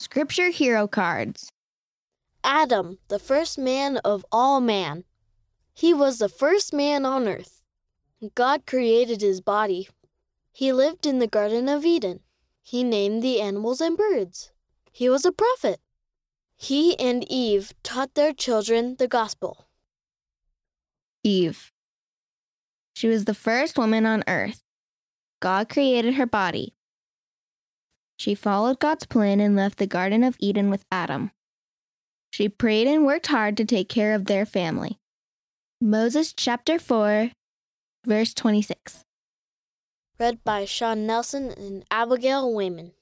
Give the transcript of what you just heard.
Scripture Hero Cards Adam, the first man of all man. He was the first man on earth. God created his body. He lived in the Garden of Eden. He named the animals and birds. He was a prophet. He and Eve taught their children the gospel. Eve. She was the first woman on earth. God created her body. She followed God's plan and left the Garden of Eden with Adam. She prayed and worked hard to take care of their family. Moses chapter 4, verse 26. Read by Sean Nelson and Abigail Wayman.